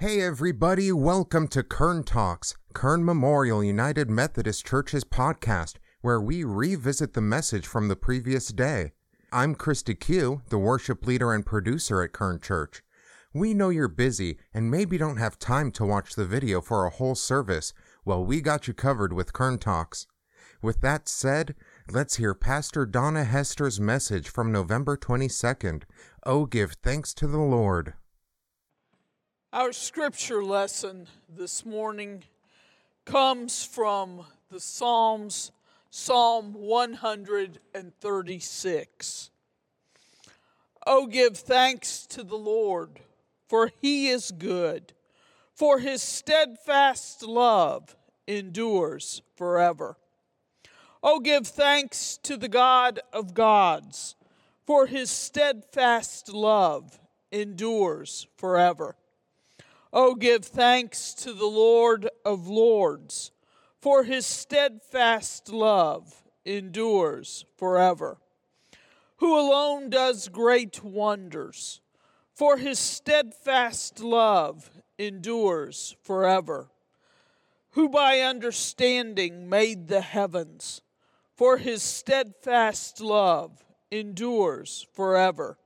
Hey everybody, welcome to Kern Talks, Kern Memorial United Methodist Church's podcast, where we revisit the message from the previous day. I'm Christy Q, the worship leader and producer at Kern Church. We know you're busy and maybe don't have time to watch the video for a whole service. Well, we got you covered with Kern Talks. With that said, let's hear Pastor Donna Hester's message from November 22nd. Oh, give thanks to the Lord. Our scripture lesson this morning comes from the Psalms, Psalm 136. Oh, give thanks to the Lord, for he is good, for his steadfast love endures forever. Oh, give thanks to the God of gods, for his steadfast love endures forever. Oh, give thanks to the Lord of lords, for his steadfast love endures forever. Who alone does great wonders, for his steadfast love endures forever. Who by understanding made the heavens, for his steadfast love endures forever.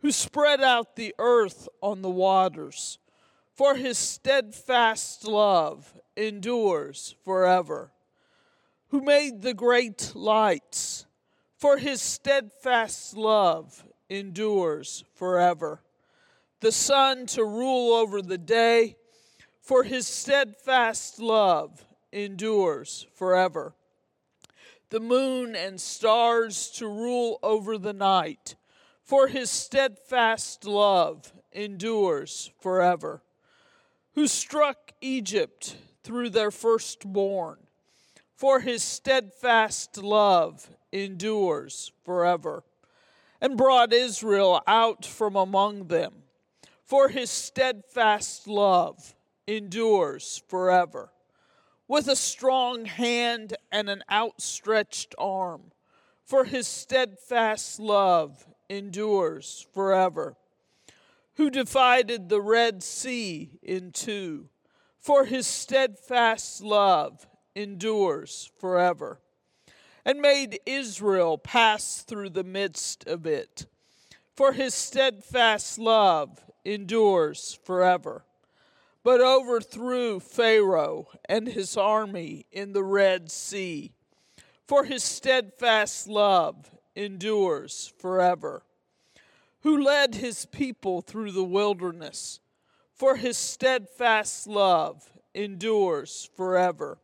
Who spread out the earth on the waters, for his steadfast love endures forever. Who made the great lights, for his steadfast love endures forever. The sun to rule over the day, for his steadfast love endures forever the moon and stars to rule over the night, for his steadfast love endures forever. Who struck Egypt through their firstborn, for his steadfast love endures forever. And brought Israel out from among them, for his steadfast love endures forever with a strong hand and an outstretched arm, for his steadfast love endures forever. Who divided the Red Sea in two, for his steadfast love endures forever, and made Israel pass through the midst of it, for his steadfast love endures forever but overthrew Pharaoh and his army in the Red Sea. For his steadfast love endures forever. Who led his people through the wilderness, for his steadfast love endures forever.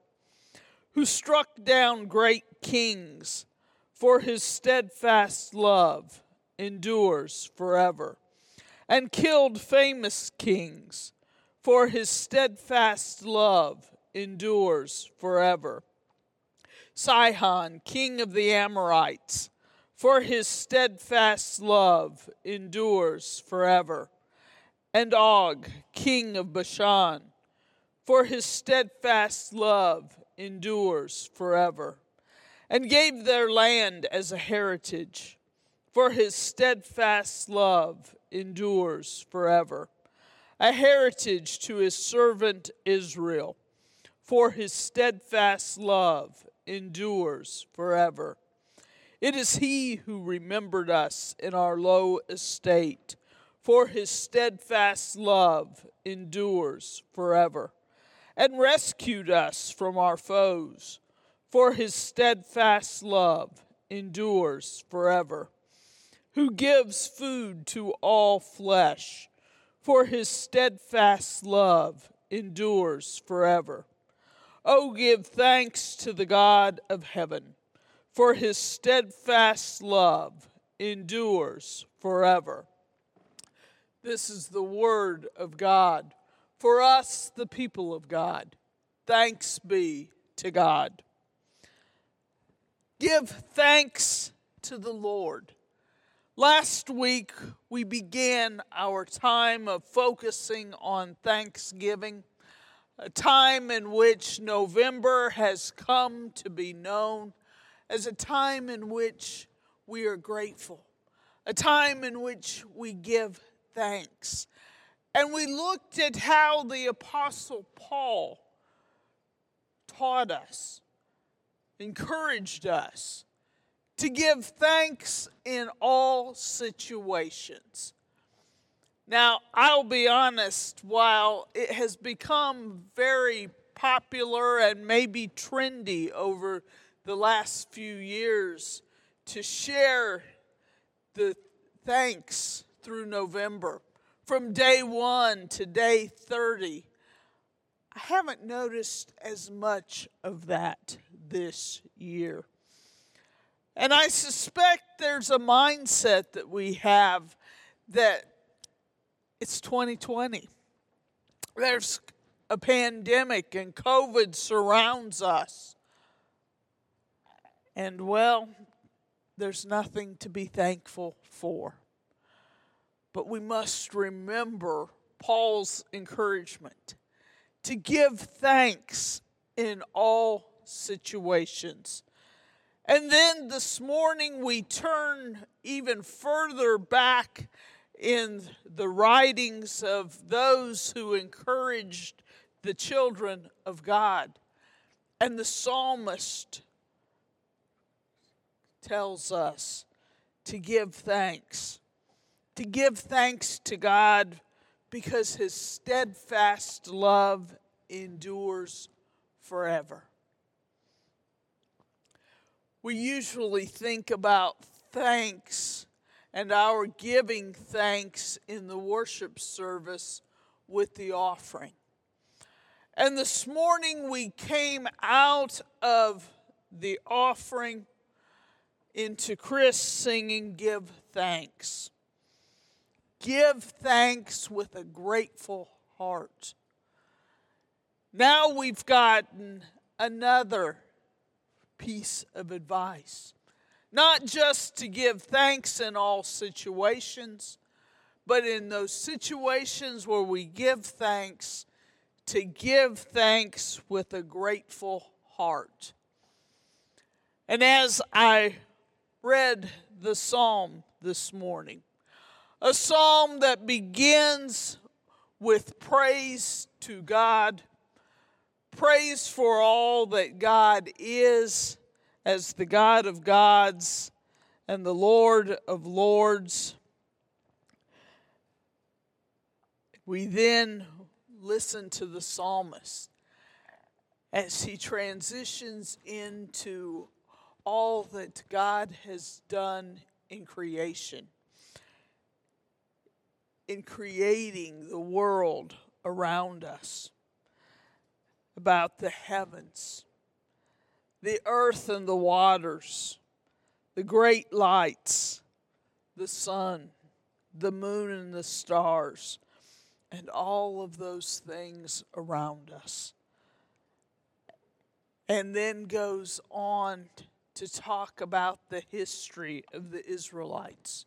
Who struck down great kings, for his steadfast love endures forever. And killed famous kings for his steadfast love endures forever. Sihon, king of the Amorites, for his steadfast love endures forever. And Og, king of Bashan, for his steadfast love endures forever. And gave their land as a heritage, for his steadfast love endures forever a heritage to his servant Israel, for his steadfast love endures forever. It is he who remembered us in our low estate, for his steadfast love endures forever, and rescued us from our foes, for his steadfast love endures forever, who gives food to all flesh for his steadfast love endures forever. Oh, give thanks to the God of heaven, for his steadfast love endures forever. This is the word of God for us, the people of God. Thanks be to God. Give thanks to the Lord Last week, we began our time of focusing on Thanksgiving, a time in which November has come to be known as a time in which we are grateful, a time in which we give thanks. And we looked at how the Apostle Paul taught us, encouraged us to give thanks in all situations. Now, I'll be honest, while it has become very popular and maybe trendy over the last few years to share the thanks through November, from day one to day 30, I haven't noticed as much of that this year. And I suspect there's a mindset that we have that it's 2020. There's a pandemic and COVID surrounds us. And well, there's nothing to be thankful for. But we must remember Paul's encouragement to give thanks in all situations. And then this morning we turn even further back in the writings of those who encouraged the children of God. And the psalmist tells us to give thanks, to give thanks to God because his steadfast love endures forever. We usually think about thanks and our giving thanks in the worship service with the offering. And this morning we came out of the offering into Chris singing Give Thanks. Give thanks with a grateful heart. Now we've gotten another piece of advice not just to give thanks in all situations, but in those situations where we give thanks, to give thanks with a grateful heart. And as I read the psalm this morning, a psalm that begins with praise to God, praise for all that God is as the God of gods and the Lord of lords. We then listen to the psalmist as he transitions into all that God has done in creation, in creating the world around us, about the heavens. The earth and the waters, the great lights, the sun, the moon and the stars, and all of those things around us. And then goes on to talk about the history of the Israelites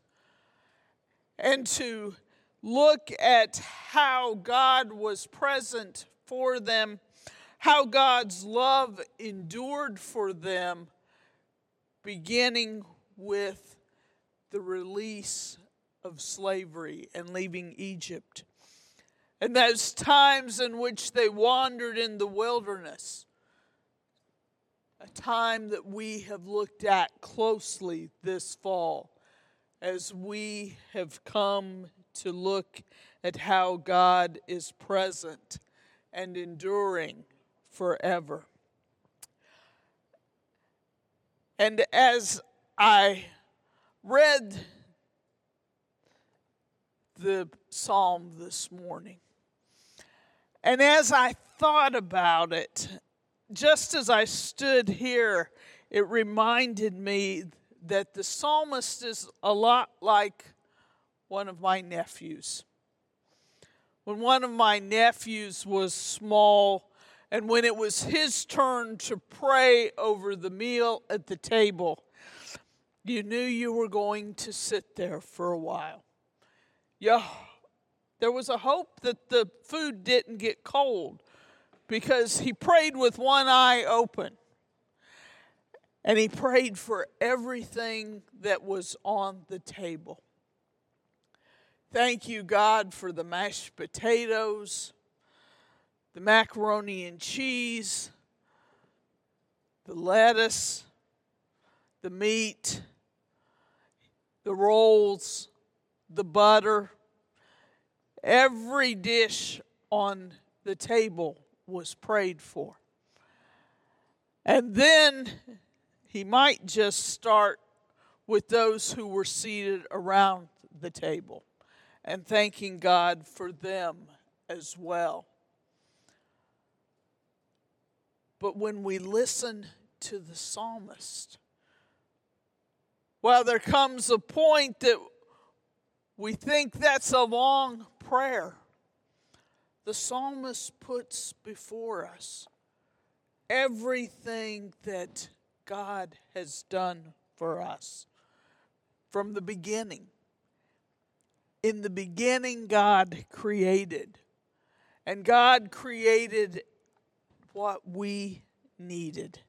and to look at how God was present for them how God's love endured for them, beginning with the release of slavery and leaving Egypt. And those times in which they wandered in the wilderness, a time that we have looked at closely this fall as we have come to look at how God is present and enduring forever. And as I read the psalm this morning, and as I thought about it, just as I stood here, it reminded me that the psalmist is a lot like one of my nephews. When one of my nephews was small, and when it was his turn to pray over the meal at the table, you knew you were going to sit there for a while. Yeah, there was a hope that the food didn't get cold because he prayed with one eye open. And he prayed for everything that was on the table. Thank you, God, for the mashed potatoes, the macaroni and cheese, the lettuce, the meat, the rolls, the butter. Every dish on the table was prayed for. And then he might just start with those who were seated around the table and thanking God for them as well. But when we listen to the psalmist, well, there comes a point that we think that's a long prayer. The psalmist puts before us everything that God has done for us from the beginning. In the beginning, God created, and God created what we needed.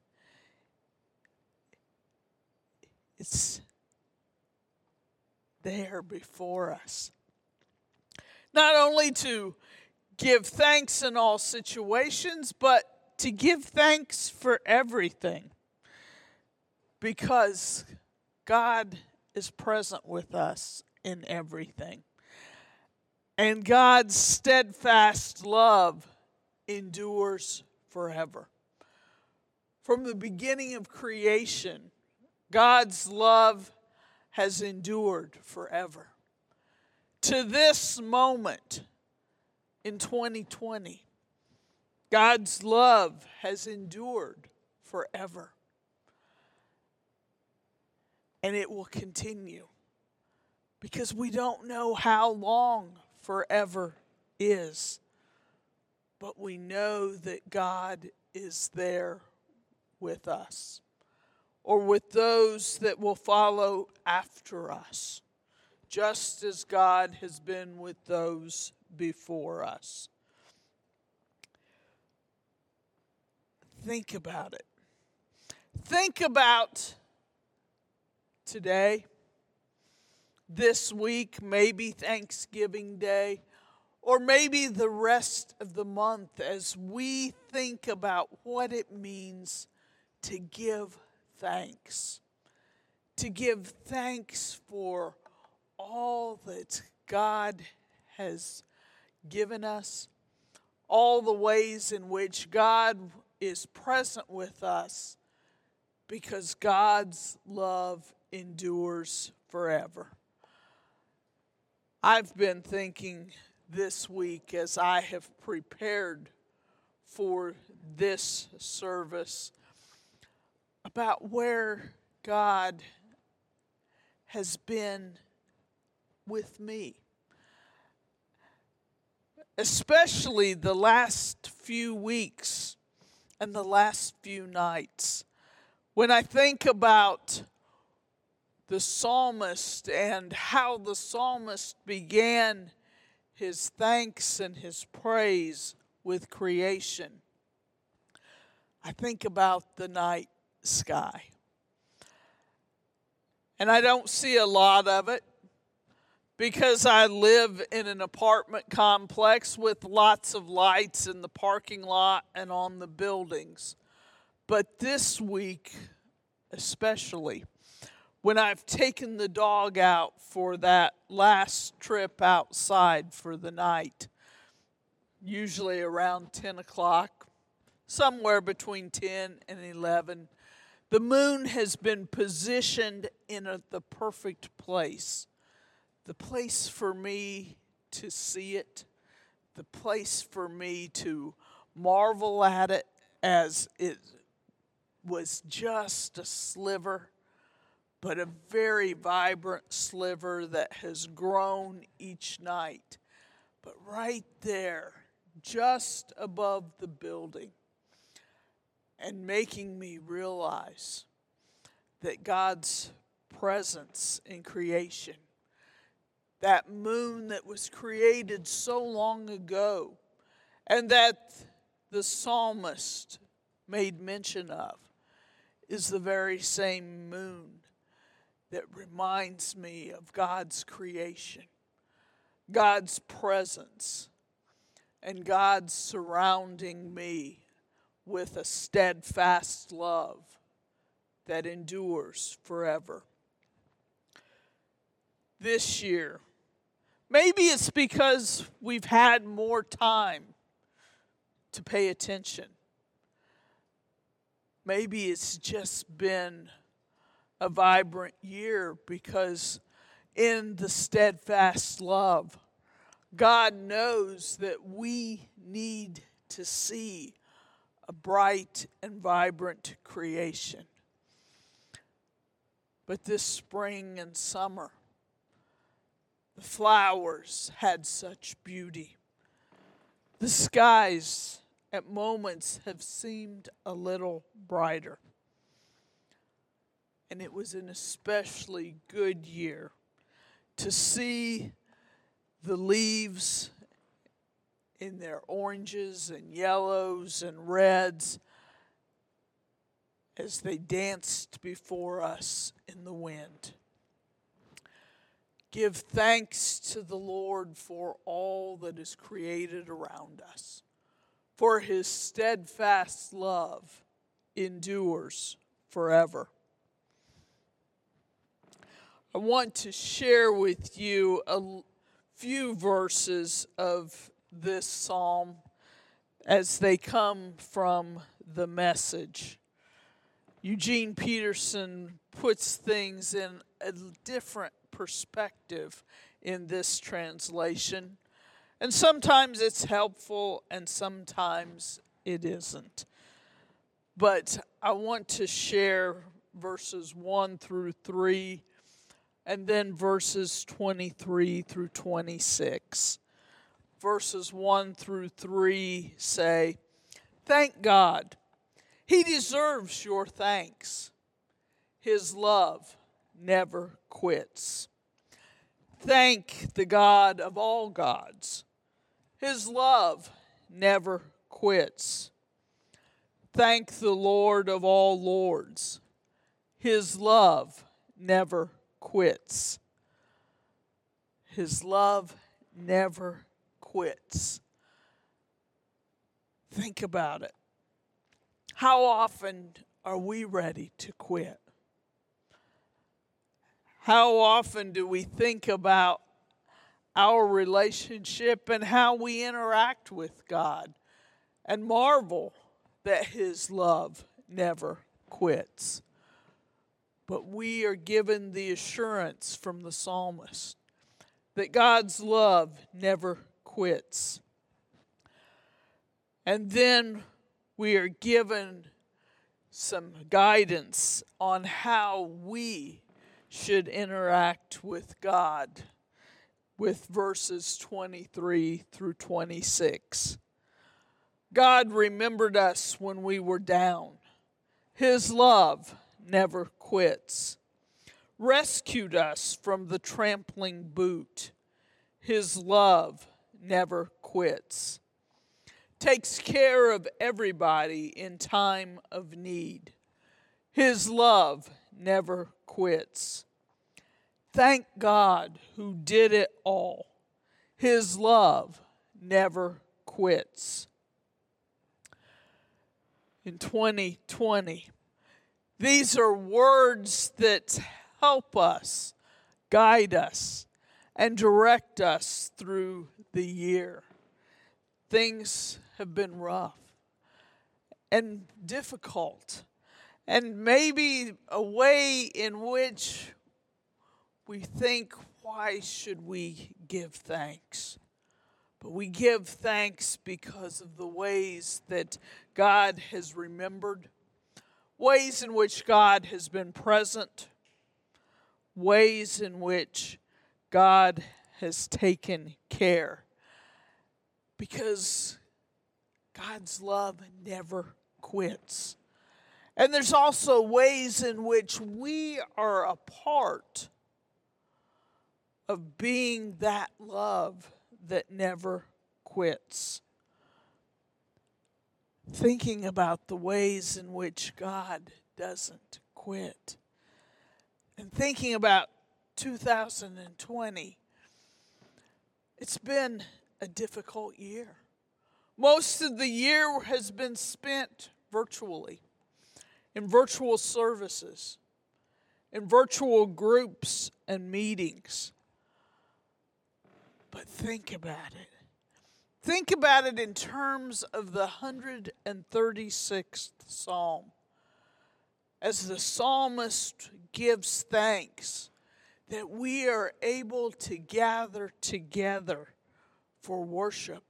It's there before us. Not only to give thanks in all situations, but to give thanks for everything. Because God is present with us in everything. And God's steadfast love endures forever. From the beginning of creation, God's love has endured forever. To this moment in 2020, God's love has endured forever. And it will continue because we don't know how long forever is. But we know that God is there with us or with those that will follow after us, just as God has been with those before us. Think about it. Think about today, this week, maybe Thanksgiving Day, or maybe the rest of the month as we think about what it means to give thanks. To give thanks for all that God has given us, all the ways in which God is present with us, because God's love endures forever. I've been thinking this week as I have prepared for this service about where God has been with me. Especially the last few weeks and the last few nights. When I think about the psalmist and how the psalmist began his thanks and his praise with creation, I think about the night sky. And I don't see a lot of it because I live in an apartment complex with lots of lights in the parking lot and on the buildings. But this week, especially, when I've taken the dog out for that last trip outside for the night, usually around 10 o'clock, somewhere between 10 and 11, the moon has been positioned in a, the perfect place. The place for me to see it, the place for me to marvel at it as it was just a sliver, but a very vibrant sliver that has grown each night. But right there, just above the building, and making me realize that God's presence in creation, that moon that was created so long ago, and that the psalmist made mention of, is the very same moon that reminds me of God's creation. God's presence and God surrounding me with a steadfast love that endures forever. This year, maybe it's because we've had more time to pay attention. Maybe it's just been a vibrant year because in the steadfast love, God knows that we need to see a bright and vibrant creation. But this spring and summer, the flowers had such beauty. The skies at moments have seemed a little brighter. And it was an especially good year to see the leaves in their oranges and yellows and reds as they danced before us in the wind. Give thanks to the Lord for all that is created around us, for his steadfast love endures forever. I want to share with you a few verses of this psalm as they come from the message. Eugene Peterson puts things in a different perspective in this translation. And sometimes it's helpful and sometimes it isn't. But I want to share verses 1 through 3 and then verses 23 through 26. Verses 1 through 3 say, Thank God. He deserves your thanks. His love never quits. Thank the God of all gods. His love never quits. Thank the Lord of all lords. His love never quits. His love never quits. Think about it. How often are we ready to quit? How often do we think about our relationship and how we interact with God and marvel that His love never quits? But we are given the assurance from the psalmist that God's love never quits. And then we are given some guidance on how we should interact with God with verses 23 through 26. God remembered us when we were down. His love never quits. Rescued us from the trampling boot. His love never quits. Takes care of everybody in time of need. His love never quits. Thank God who did it all. His love never quits. In 2020, these are words that help us, guide us, and direct us through the year. Things have been rough and difficult, and maybe a way in which we think, why should we give thanks? But we give thanks because of the ways that God has remembered ways in which God has been present, ways in which God has taken care. Because God's love never quits. And there's also ways in which we are a part of being that love that never quits. Thinking about the ways in which God doesn't quit. And thinking about 2020 It's been a difficult year. Most of the year has been spent virtually, in virtual services, in virtual groups and meetings. But think about it. Think about it in terms of the 136th Psalm. As the psalmist gives thanks that we are able to gather together for worship,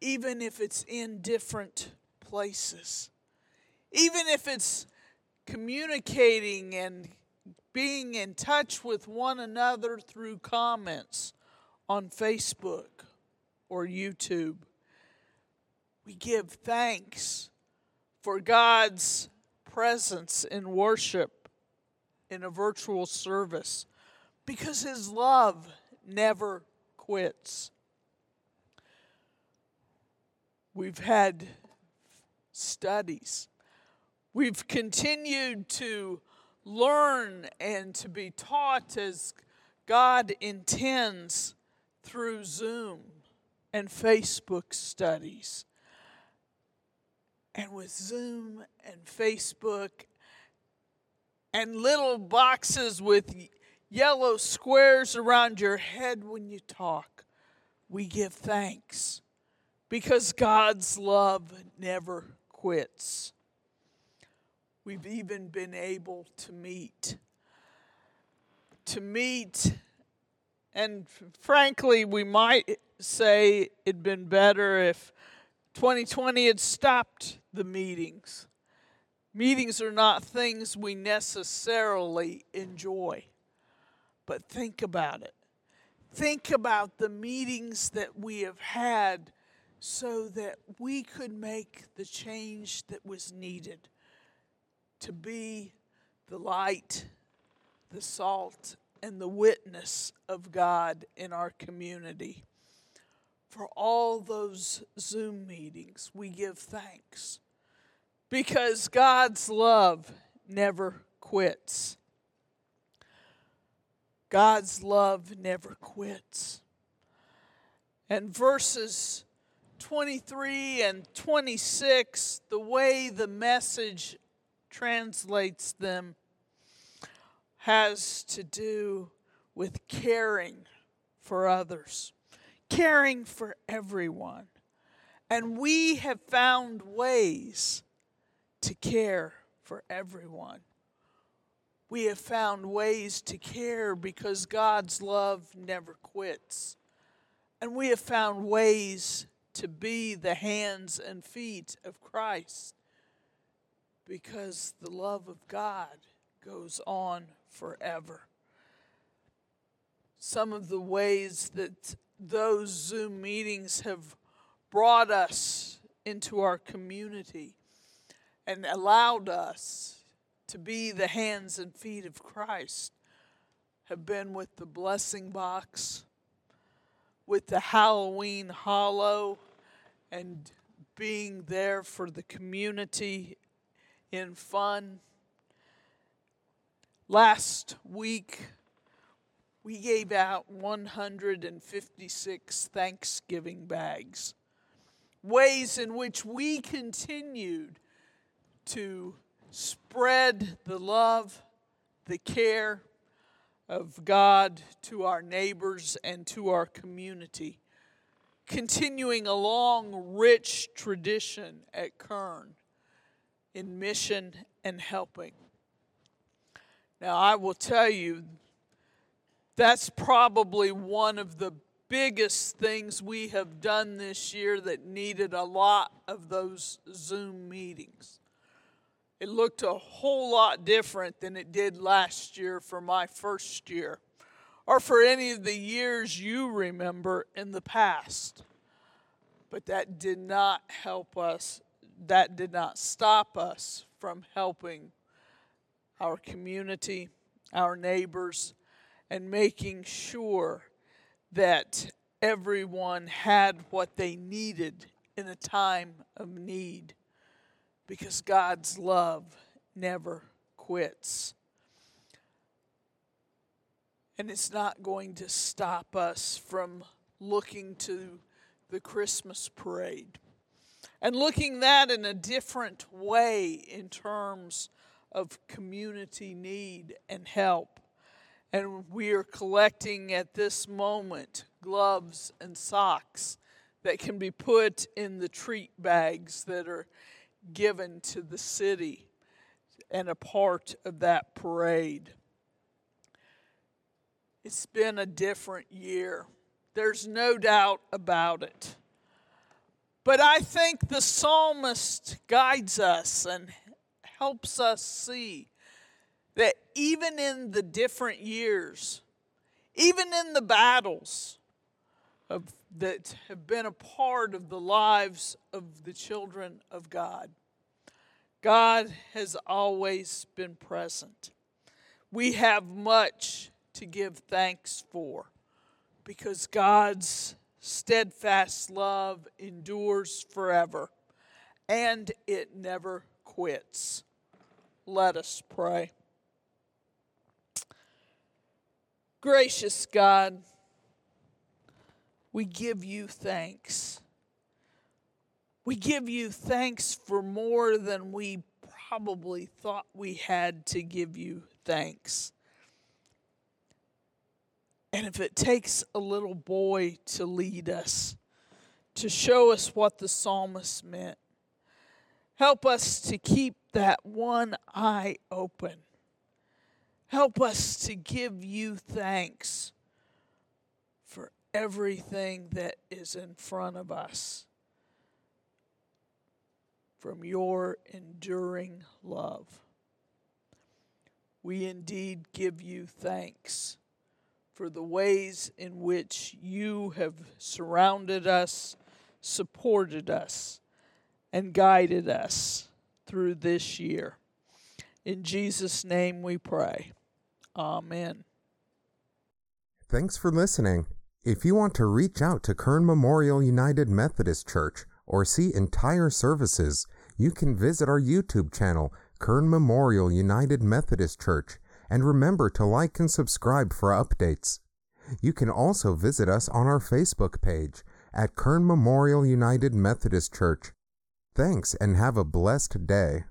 even if it's in different places, even if it's communicating and being in touch with one another through comments on Facebook or YouTube. We give thanks for God's presence in worship in a virtual service because His love never quits. We've had studies. We've continued to learn and to be taught as God intends through Zoom and Facebook studies. And with Zoom and Facebook and little boxes with yellow squares around your head when you talk, we give thanks because God's love never quits. We've even been able to meet. To meet, and frankly, we might say it'd been better if 2020 had stopped the meetings. Meetings are not things we necessarily enjoy. But think about it. Think about the meetings that we have had so that we could make the change that was needed to be the light, the salt, and the witness of God in our community. For all those Zoom meetings, we give thanks because God's love never quits. God's love never quits. And verses 23 and 26, the way the message translates them has to do with caring for others, caring for everyone. And we have found ways to care for everyone. We have found ways to care because God's love never quits. And we have found ways to be the hands and feet of Christ because the love of God goes on forever. Some of the ways that those Zoom meetings have brought us into our community and allowed us to be the hands and feet of Christ have been with the blessing box, with the Halloween hollow, and being there for the community in fun. Last week, we gave out 156 Thanksgiving bags. Ways in which we continued to spread the love, the care of God to our neighbors and to our community continuing a long, rich tradition at Kern in mission and helping. Now, I will tell you, that's probably one of the biggest things we have done this year that needed a lot of those Zoom meetings. It looked a whole lot different than it did last year for my first year or for any of the years you remember in the past. But that did not help us, that did not stop us from helping our community, our neighbors, and making sure that everyone had what they needed in a time of need because God's love never quits. And it's not going to stop us from looking to the Christmas parade and looking that in a different way in terms of community need and help. And we are collecting at this moment gloves and socks that can be put in the treat bags that are given to the city and a part of that parade. It's been a different year. There's no doubt about it. But I think the psalmist guides us and helps us see that even in the different years, even in the battles of, that have been a part of the lives of the children of God, God has always been present. We have much to give thanks for because God's steadfast love endures forever and it never quits. Let us pray. Gracious God, we give you thanks. We give you thanks for more than we probably thought we had to give you thanks. And if it takes a little boy to lead us, to show us what the psalmist meant, help us to keep that one eye open. Help us to give you thanks for everything that is in front of us from your enduring love. We indeed give you thanks for the ways in which you have surrounded us, supported us, and guided us through this year. In Jesus' name we pray. Amen. Thanks for listening. If you want to reach out to Kern Memorial United Methodist Church or see entire services, you can visit our YouTube channel, Kern Memorial United Methodist Church and remember to like and subscribe for updates. You can also visit us on our Facebook page at Kern Memorial United Methodist Church. Thanks and have a blessed day.